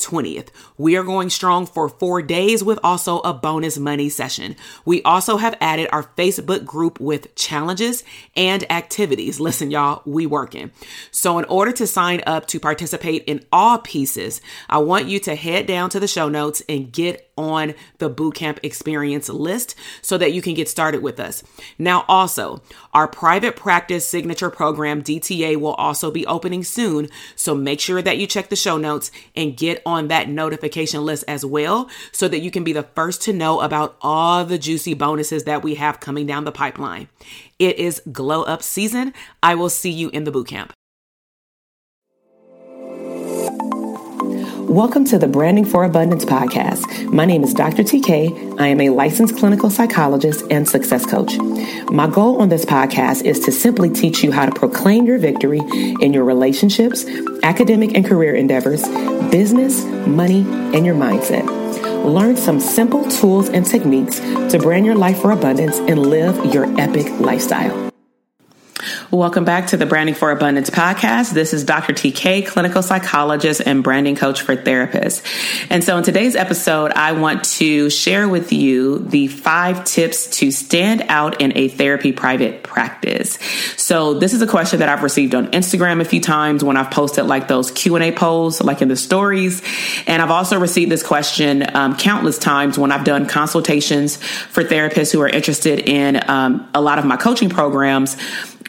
20th. We are going strong for four days with also a bonus money session. We also have added our Facebook group with challenges and activities. Listen, y'all, we working. So in order to sign up to participate in all pieces, I want you to head down to the show notes and get on the bootcamp experience list so that you can get started with us. Now, also, our private practice signature program, DTA, will also be opening soon. So make sure that you check the show notes and get on that notification list as well so that you can be the first to know about all the juicy bonuses that we have coming down the pipeline. It is glow up season. I will see you in the bootcamp. Welcome to the Branding for Abundance podcast. My name is Dr. TK. I am a licensed clinical psychologist and success coach. My goal on this podcast is to simply teach you how to proclaim your victory in your relationships, academic and career endeavors, business, money, and your mindset. Learn some simple tools and techniques to brand your life for abundance and live your epic lifestyle. Welcome back to the Branding for Abundance podcast. This is Dr. TK, clinical psychologist and branding coach for therapists. And so in today's episode, I want to share with you the five tips to stand out in a therapy private practice. So this is a question that I've received on Instagram a few times when I've posted like those Q&A polls, like in the stories. And I've also received this question um, countless times when I've done consultations for therapists who are interested in um, a lot of my coaching programs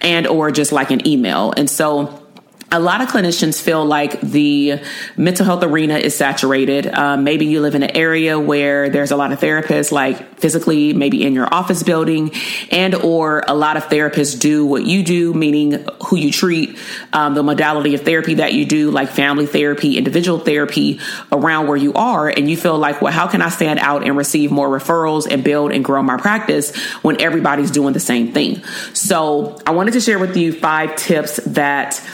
and or just like an email. And so a lot of clinicians feel like the mental health arena is saturated. Um, maybe you live in an area where there's a lot of therapists, like physically, maybe in your office building, and or a lot of therapists do what you do, meaning who you treat, um, the modality of therapy that you do, like family therapy, individual therapy, around where you are, and you feel like, well, how can I stand out and receive more referrals and build and grow my practice when everybody's doing the same thing? So I wanted to share with you five tips that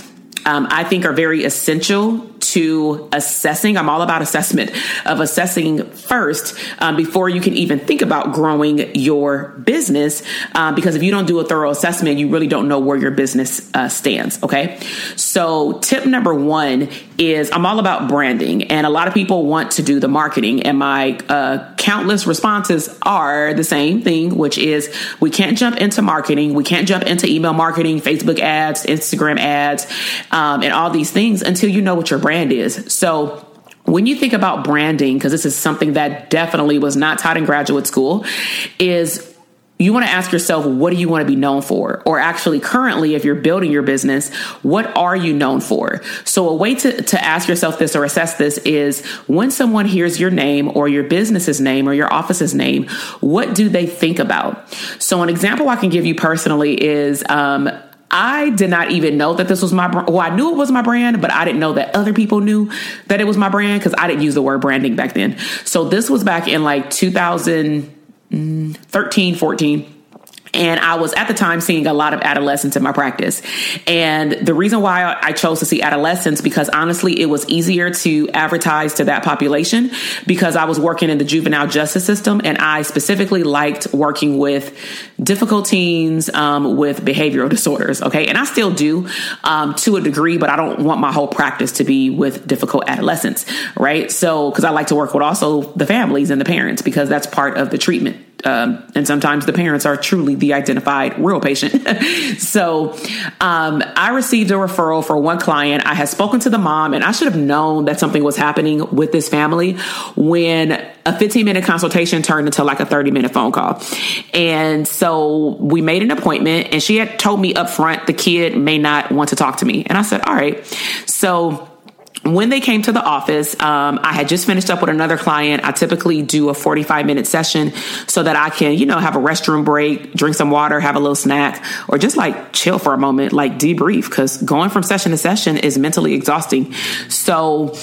um, I think are very essential to assessing. I'm all about assessment of assessing first um, before you can even think about growing your business. Um, because if you don't do a thorough assessment, you really don't know where your business uh, stands. Okay. So, tip number one is I'm all about branding, and a lot of people want to do the marketing. And my uh, countless responses are the same thing, which is we can't jump into marketing, we can't jump into email marketing, Facebook ads, Instagram ads, um, and all these things until you know what your brand brand is. So when you think about branding, because this is something that definitely was not taught in graduate school, is you want to ask yourself, what do you want to be known for? Or actually, currently, if you're building your business, what are you known for? So, a way to, to ask yourself this or assess this is when someone hears your name or your business's name or your office's name, what do they think about? So, an example I can give you personally is um, I did not even know that this was my. Well, I knew it was my brand, but I didn't know that other people knew that it was my brand because I didn't use the word branding back then. So this was back in like 2013, 14. And I was at the time seeing a lot of adolescents in my practice. And the reason why I chose to see adolescents because honestly, it was easier to advertise to that population because I was working in the juvenile justice system and I specifically liked working with difficult teens um, with behavioral disorders. Okay. And I still do um, to a degree, but I don't want my whole practice to be with difficult adolescents. Right. So, because I like to work with also the families and the parents because that's part of the treatment Um, and sometimes the parents are truly the identified real patient. so um, I received a referral for one client. I had spoken to the mom, and I should have known that something was happening with this family when a 15 minute consultation turned into like a 30 minute phone call. And so we made an appointment, and she had told me up front the kid may not want to talk to me. And I said, All right. So when they came to the office, um, I had just finished up with another client. I typically do a 45 minute session so that I can, you know, have a restroom break, drink some water, have a little snack, or just like chill for a moment, like debrief, because going from session to session is mentally exhausting. So,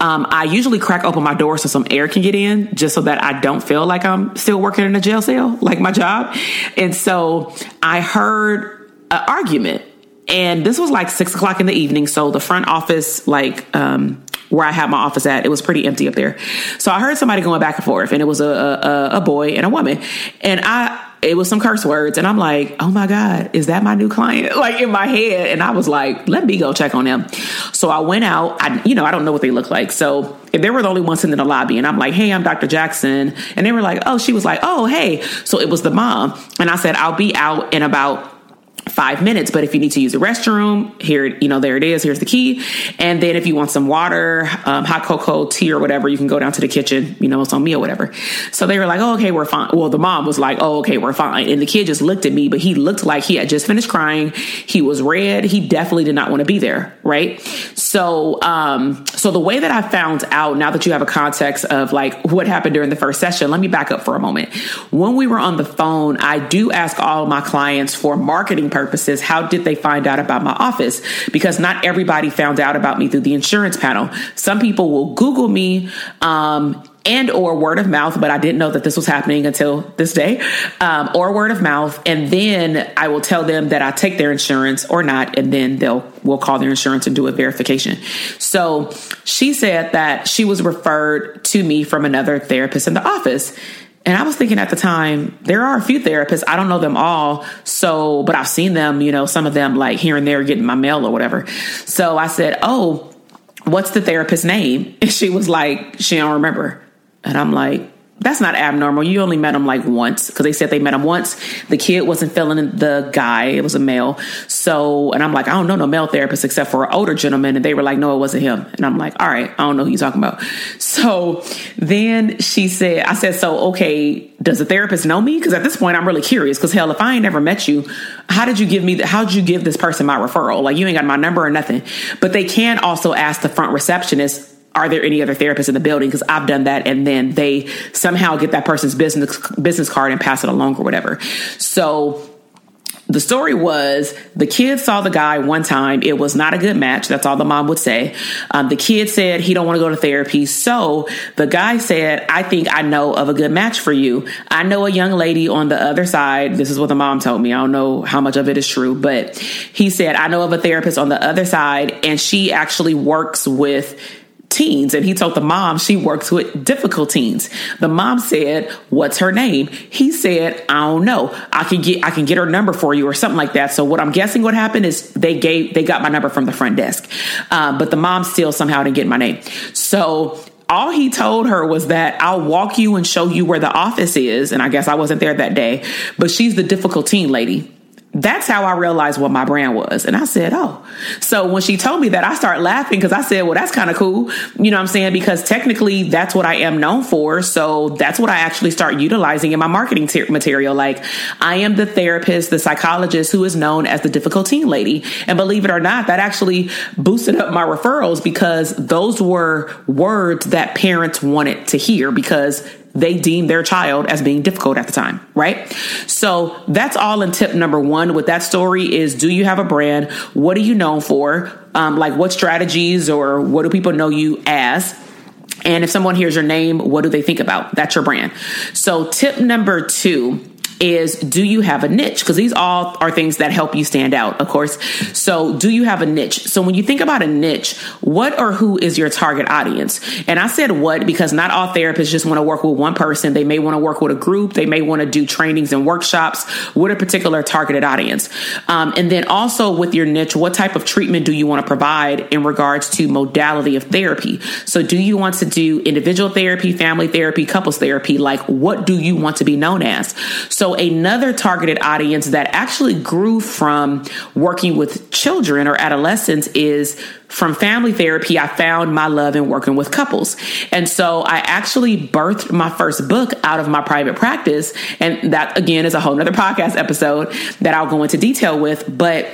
um, I usually crack open my door so some air can get in just so that I don't feel like I'm still working in a jail cell, like my job. And so I heard an argument and this was like six o'clock in the evening. So the front office, like, um, where I had my office at, it was pretty empty up there. So I heard somebody going back and forth, and it was a, a, a boy and a woman. And I, it was some curse words and i'm like oh my god is that my new client? Like in my head. And i was like let me go check on them. So i went out. I you know i don't know what they look like. So if they were the only ones in the lobby and i'm like hey i'm dr jackson. And they were like oh she was like oh hey. So it was the mom. And i said i'll be out in about five minutes. But if you need to use the restroom, here, you know, there it is. Here's the key. And then if you want some water, um, hot cocoa, tea, or whatever, you can go down to the kitchen. You know, it's on me or whatever. So they were like, "Oh, okay, we're fine." Well, the mom was like, "Oh, okay, we're fine." And the kid just looked at me, but he looked like he had just finished crying. He was red. He definitely did not want to be there, right? So, um, so the way that I found out now that you have a context of like what happened during the first session, let me back up for a moment. When we were on the phone, I do ask all my clients for marketing purposes, how did they find out about my office? Because not everybody found out about me through the insurance panel. Some people will Google me, um, and or word of mouth but i didn't know that this was happening until this day um, or word of mouth and then i will tell them that i take their insurance or not and then they'll will call their insurance and do a verification so she said that she was referred to me from another therapist in the office and I was thinking at the time, there are a few therapists. I don't know them all. So, but I've seen them, you know, some of them like here and there getting my mail or whatever. So I said, Oh, what's the therapist's name? And she was like, She don't remember. And I'm like, that's not abnormal. You only met him like once because they said they met him once. The kid wasn't feeling the guy; it was a male. So, and I'm like, I don't know no male therapist except for an older gentleman, and they were like, no, it wasn't him. And I'm like, all right, I don't know who you're talking about. So then she said, I said, so okay, does the therapist know me? Because at this point, I'm really curious. Because hell, if I ain't never met you, how did you give me? The, how did you give this person my referral? Like you ain't got my number or nothing. But they can also ask the front receptionist are there any other therapists in the building? Because I've done that, and then they somehow get that person's business business card and pass it along or whatever. So the story was the kid saw the guy one time. It was not a good match. That's all the mom would say. Um, the kid said he don't want to go to therapy. So the guy said, I think I know of a good match for you. I know a young lady on the other side. This is what the mom told me. I don't know how much of it is true, but he said, I know of a therapist on the other side and she actually works with teens and he told the mom she works with difficult teens. The mom said, "What's her name?" He said, "I don't know. I can get I can get her number for you or something like that." So what I'm guessing what happened is they gave they got my number from the front desk, uh, but the mom still somehow didn't get my name. So all he told her was that I'll walk you and show you where the office is. And I guess I wasn't there that day, but she's the difficult teen lady that's how I realized what my brand was. And I said, Oh. So when she told me that, I started laughing because I said, Well, that's kind of cool. You know what I'm saying? Because technically, that's what I am known for. So that's what I actually start utilizing in my marketing ter- material. Like, I am the therapist, the psychologist who is known as the difficult teen lady. And believe it or not, that actually boosted up my referrals because those were words that parents wanted to hear because they deem their child as being difficult at the time, right? So that's all in tip number one with that story is do you have a brand? What are you known for? Um, like what strategies or what do people know you as? And if someone hears your name, what do they think about? That's your brand. So tip number two is do you have a niche? Because these all are things that help you stand out, of course. So, do you have a niche? So, when you think about a niche, what or who is your target audience? And I said what because not all therapists just want to work with one person. They may want to work with a group, they may want to do trainings and workshops with a particular targeted audience. Um, and then also with your niche, what type of treatment do you want to provide in regards to modality of therapy? So, do you want to do individual therapy, family therapy, couples therapy? Like, what do you want to be known as? So, another targeted audience that actually grew from working with children or adolescents is from family therapy, I found my love in working with couples. And so I actually birthed my first book out of my private practice. And that again is a whole nother podcast episode that I'll go into detail with. But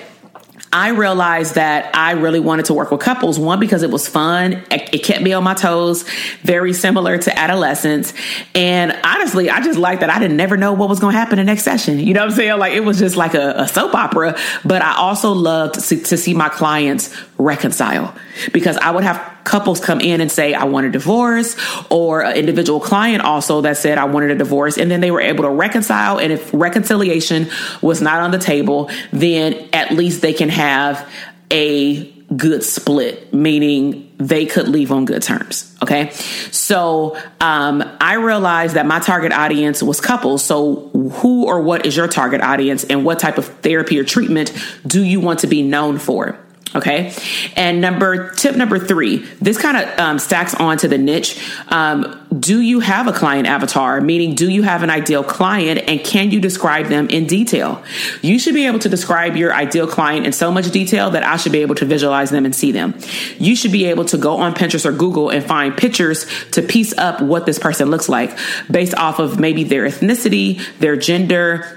I realized that I really wanted to work with couples. One, because it was fun. It kept me on my toes, very similar to adolescence. And honestly, I just liked that I didn't never know what was going to happen the next session. You know what I'm saying? Like it was just like a, a soap opera. But I also loved to, to see my clients reconcile because I would have couples come in and say, I want a divorce, or an individual client also that said, I wanted a divorce. And then they were able to reconcile. And if reconciliation was not on the table, then at least they can have a good split, meaning they could leave on good terms. Okay. So um, I realized that my target audience was couples. So, who or what is your target audience, and what type of therapy or treatment do you want to be known for? Okay. And number tip number three, this kind of um, stacks onto the niche. Um, do you have a client avatar? Meaning, do you have an ideal client and can you describe them in detail? You should be able to describe your ideal client in so much detail that I should be able to visualize them and see them. You should be able to go on Pinterest or Google and find pictures to piece up what this person looks like based off of maybe their ethnicity, their gender,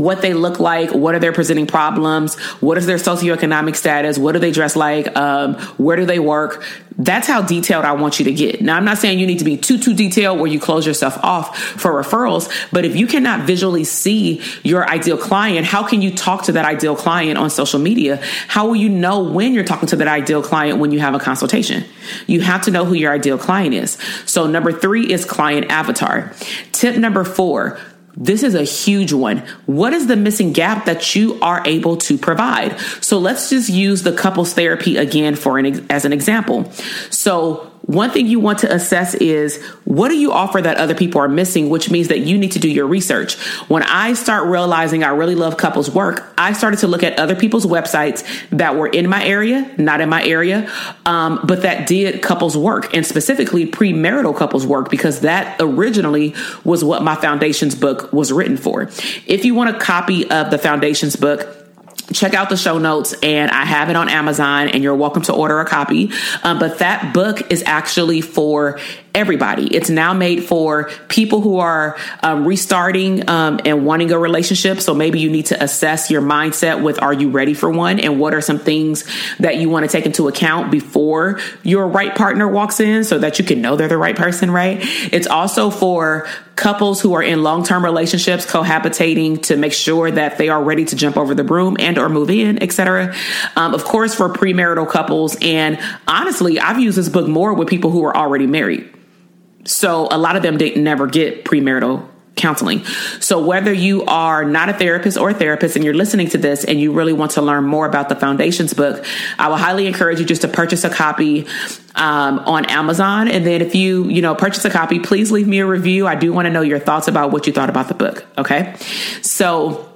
what they look like, what are their presenting problems, what is their socioeconomic status, what do they dress like, um, where do they work. That's how detailed I want you to get. Now, I'm not saying you need to be too, too detailed where you close yourself off for referrals, but if you cannot visually see your ideal client, how can you talk to that ideal client on social media? How will you know when you're talking to that ideal client when you have a consultation? You have to know who your ideal client is. So, number three is client avatar. Tip number four, this is a huge one. What is the missing gap that you are able to provide? So let's just use the couples therapy again for an as an example. So one thing you want to assess is what do you offer that other people are missing, which means that you need to do your research. When I start realizing I really love couples work, I started to look at other people's websites that were in my area, not in my area, um, but that did couples work and specifically premarital couples work because that originally was what my foundations book was written for. If you want a copy of the foundations book, check out the show notes and I have it on Amazon and you're welcome to order a copy. Um, but that book is actually for everybody. It's now made for people who are um, restarting um, and wanting a relationship. So maybe you need to assess your mindset with are you ready for one and what are some things that you want to take into account before your right partner walks in so that you can know they're the right person, right? It's also for couples who are in long-term relationships cohabitating to make sure that they are ready to jump over the broom and or move in etc um, of course for premarital couples and honestly i've used this book more with people who are already married so a lot of them didn't never get premarital counseling. So whether you are not a therapist or a therapist and you're listening to this and you really want to learn more about the foundations book, I will highly encourage you just to purchase a copy um, on Amazon. And then if you, you know, purchase a copy, please leave me a review. I do want to know your thoughts about what you thought about the book. Okay. So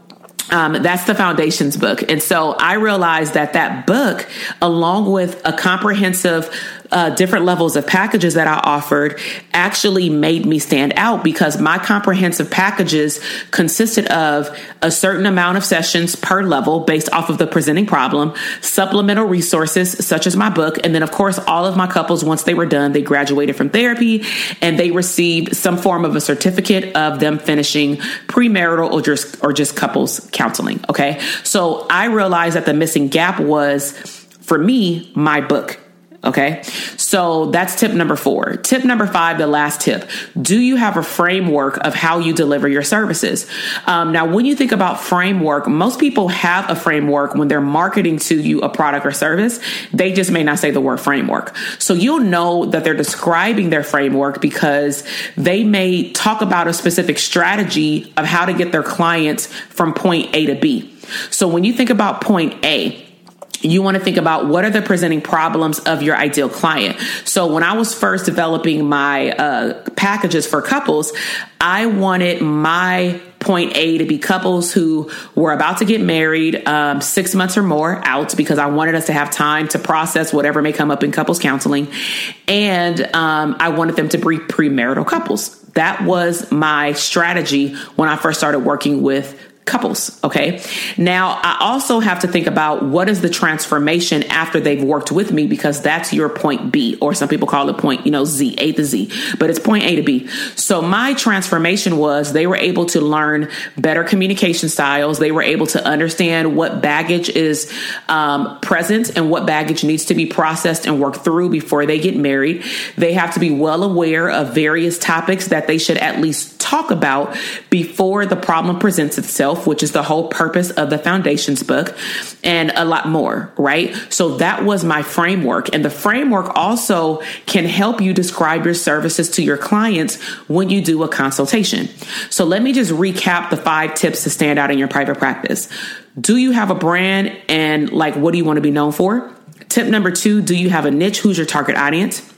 um, that's the foundations book. And so I realized that that book, along with a comprehensive uh, different levels of packages that I offered actually made me stand out because my comprehensive packages consisted of a certain amount of sessions per level based off of the presenting problem, supplemental resources such as my book, and then of course all of my couples once they were done, they graduated from therapy and they received some form of a certificate of them finishing premarital or just or just couples counseling. Okay, so I realized that the missing gap was for me my book Okay. So that's tip number four. Tip number five, the last tip. Do you have a framework of how you deliver your services? Um, now, when you think about framework, most people have a framework when they're marketing to you a product or service. They just may not say the word framework. So you'll know that they're describing their framework because they may talk about a specific strategy of how to get their clients from point A to B. So when you think about point A, you want to think about what are the presenting problems of your ideal client. So when I was first developing my uh, packages for couples, I wanted my point A to be couples who were about to get married um, six months or more out because I wanted us to have time to process whatever may come up in couples counseling. And um, I wanted them to be premarital couples. That was my strategy when I first started working with couples. Okay. Now I also have to think about what is the transformation after they've worked with me because that's your point B, or some people call it point, you know, Z, A to Z, but it's point A to B. So my transformation was they were able to learn better communication styles. They were able to understand what baggage is um, present and what baggage needs to be processed and worked through before they get married. They have to be well aware of various topics that they should at least talk about before the problem presents itself which is the whole purpose of the foundations book, and a lot more, right? So that was my framework. And the framework also can help you describe your services to your clients when you do a consultation. So let me just recap the five tips to stand out in your private practice. Do you have a brand and like what do you want to be known for? Tip number two, do you have a niche? Who's your target audience?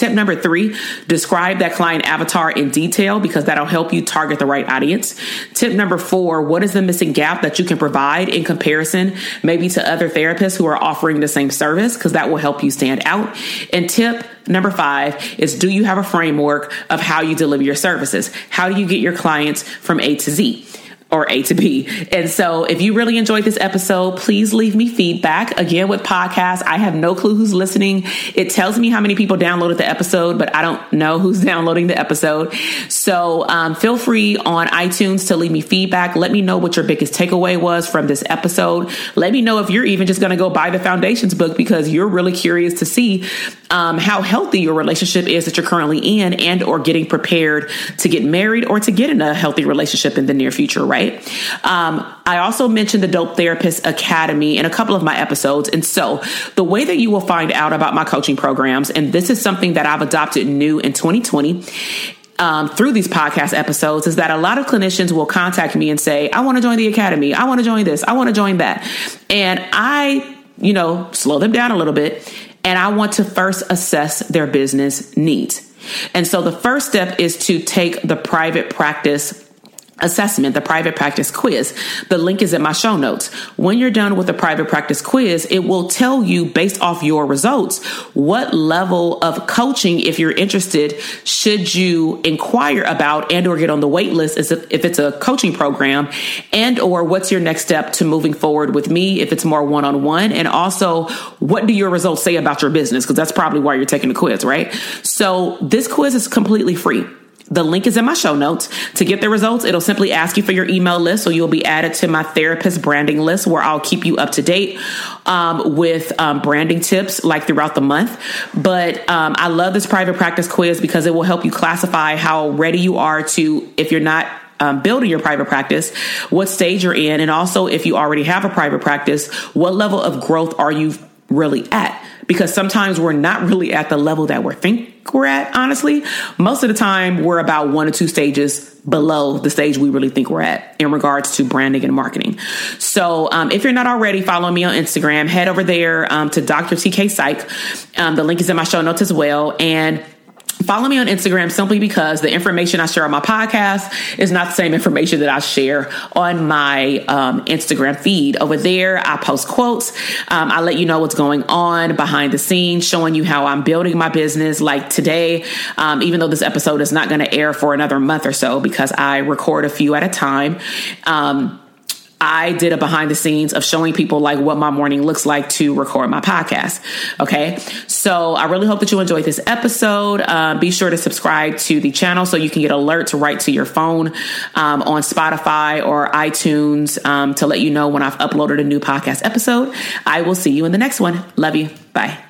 Tip number three, describe that client avatar in detail because that'll help you target the right audience. Tip number four, what is the missing gap that you can provide in comparison maybe to other therapists who are offering the same service because that will help you stand out. And tip number five is do you have a framework of how you deliver your services? How do you get your clients from A to Z? Or A to B. And so if you really enjoyed this episode, please leave me feedback. Again, with podcasts, I have no clue who's listening. It tells me how many people downloaded the episode, but I don't know who's downloading the episode. So um, feel free on iTunes to leave me feedback. Let me know what your biggest takeaway was from this episode. Let me know if you're even just going to go buy the foundations book because you're really curious to see um, how healthy your relationship is that you're currently in and or getting prepared to get married or to get in a healthy relationship in the near future, right? Right? Um, I also mentioned the Dope Therapist Academy in a couple of my episodes. And so the way that you will find out about my coaching programs, and this is something that I've adopted new in 2020, um, through these podcast episodes is that a lot of clinicians will contact me and say, I want to join the academy. I want to join this. I want to join that. And I, you know, slow them down a little bit. And I want to first assess their business needs. And so the first step is to take the private practice assessment, the private practice quiz. The link is in my show notes. When you're done with the private practice quiz, it will tell you based off your results what level of coaching, if you're interested, should you inquire about and or get on the wait list if it's a coaching program and or what's your next step to moving forward with me if it's more one-on-one and also what do your results say about your business because that's probably why you're taking the quiz, right? So this quiz is completely free. The link is in my show notes. To get the results, it'll simply ask you for your email list. So you'll be added to my therapist branding list where I'll keep you up to date um, with um, branding tips like throughout the month. But um, I love this private practice quiz because it will help you classify how ready you are to, if you're not um, building your private practice, what stage you're in, and also if you already have a private practice, what level of growth are you really at? Because sometimes we're not really at the level that we're think we're at, honestly. Most of the time, we're about one or two stages below the stage we really think we're at in regards to branding and marketing. So, um, if you're not already, following me on Instagram. Head over there um, to Dr. TK Psych. Um, the link is in my show notes as well. And Follow me on Instagram simply because the information I share on my podcast is not the same information that I share on my um, Instagram feed. Over there, I post quotes. Um, I let you know what's going on behind the scenes, showing you how I'm building my business. Like today, um, even though this episode is not going to air for another month or so because I record a few at a time. Um, I did a behind the scenes of showing people like what my morning looks like to record my podcast. Okay. So I really hope that you enjoyed this episode. Uh, be sure to subscribe to the channel so you can get alerts right to your phone um, on Spotify or iTunes um, to let you know when I've uploaded a new podcast episode. I will see you in the next one. Love you. Bye.